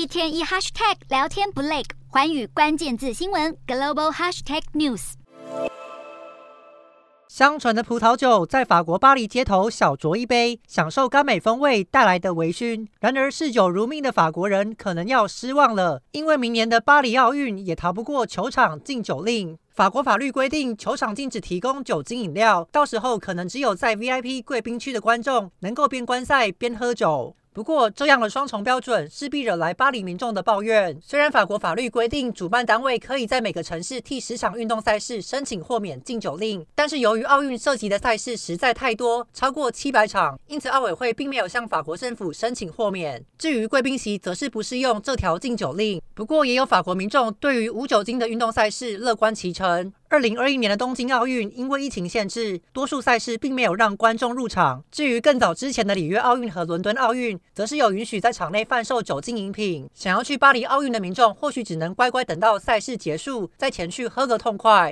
一天一 hashtag 聊天不累，寰宇关键字新闻 global hashtag news。香醇的葡萄酒在法国巴黎街头小酌一杯，享受甘美风味带来的微醺。然而嗜酒如命的法国人可能要失望了，因为明年的巴黎奥运也逃不过球场禁酒令。法国法律规定，球场禁止提供酒精饮料，到时候可能只有在 VIP 贵宾区的观众能够边观赛边喝酒。不过，这样的双重标准势必惹来巴黎民众的抱怨。虽然法国法律规定，主办单位可以在每个城市替十场运动赛事申请豁免禁酒令，但是由于奥运涉及的赛事实在太多，超过七百场，因此奥委会并没有向法国政府申请豁免。至于贵宾席，则是不适用这条禁酒令。不过，也有法国民众对于无酒精的运动赛事乐观其成。二零二一年的东京奥运，因为疫情限制，多数赛事并没有让观众入场。至于更早之前的里约奥运和伦敦奥运，则是有允许在场内贩售酒精饮品。想要去巴黎奥运的民众，或许只能乖乖等到赛事结束，再前去喝个痛快。